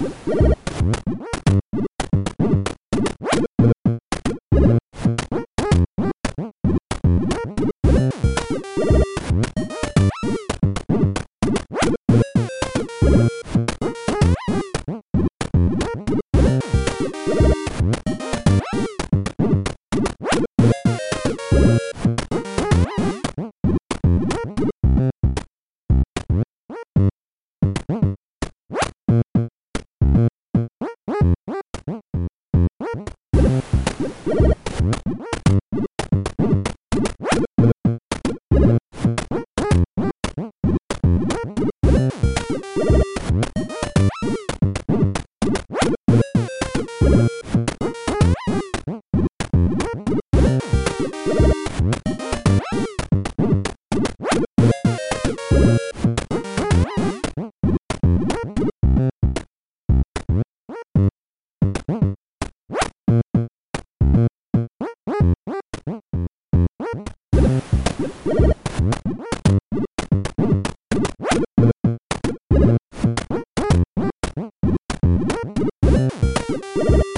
Woo! You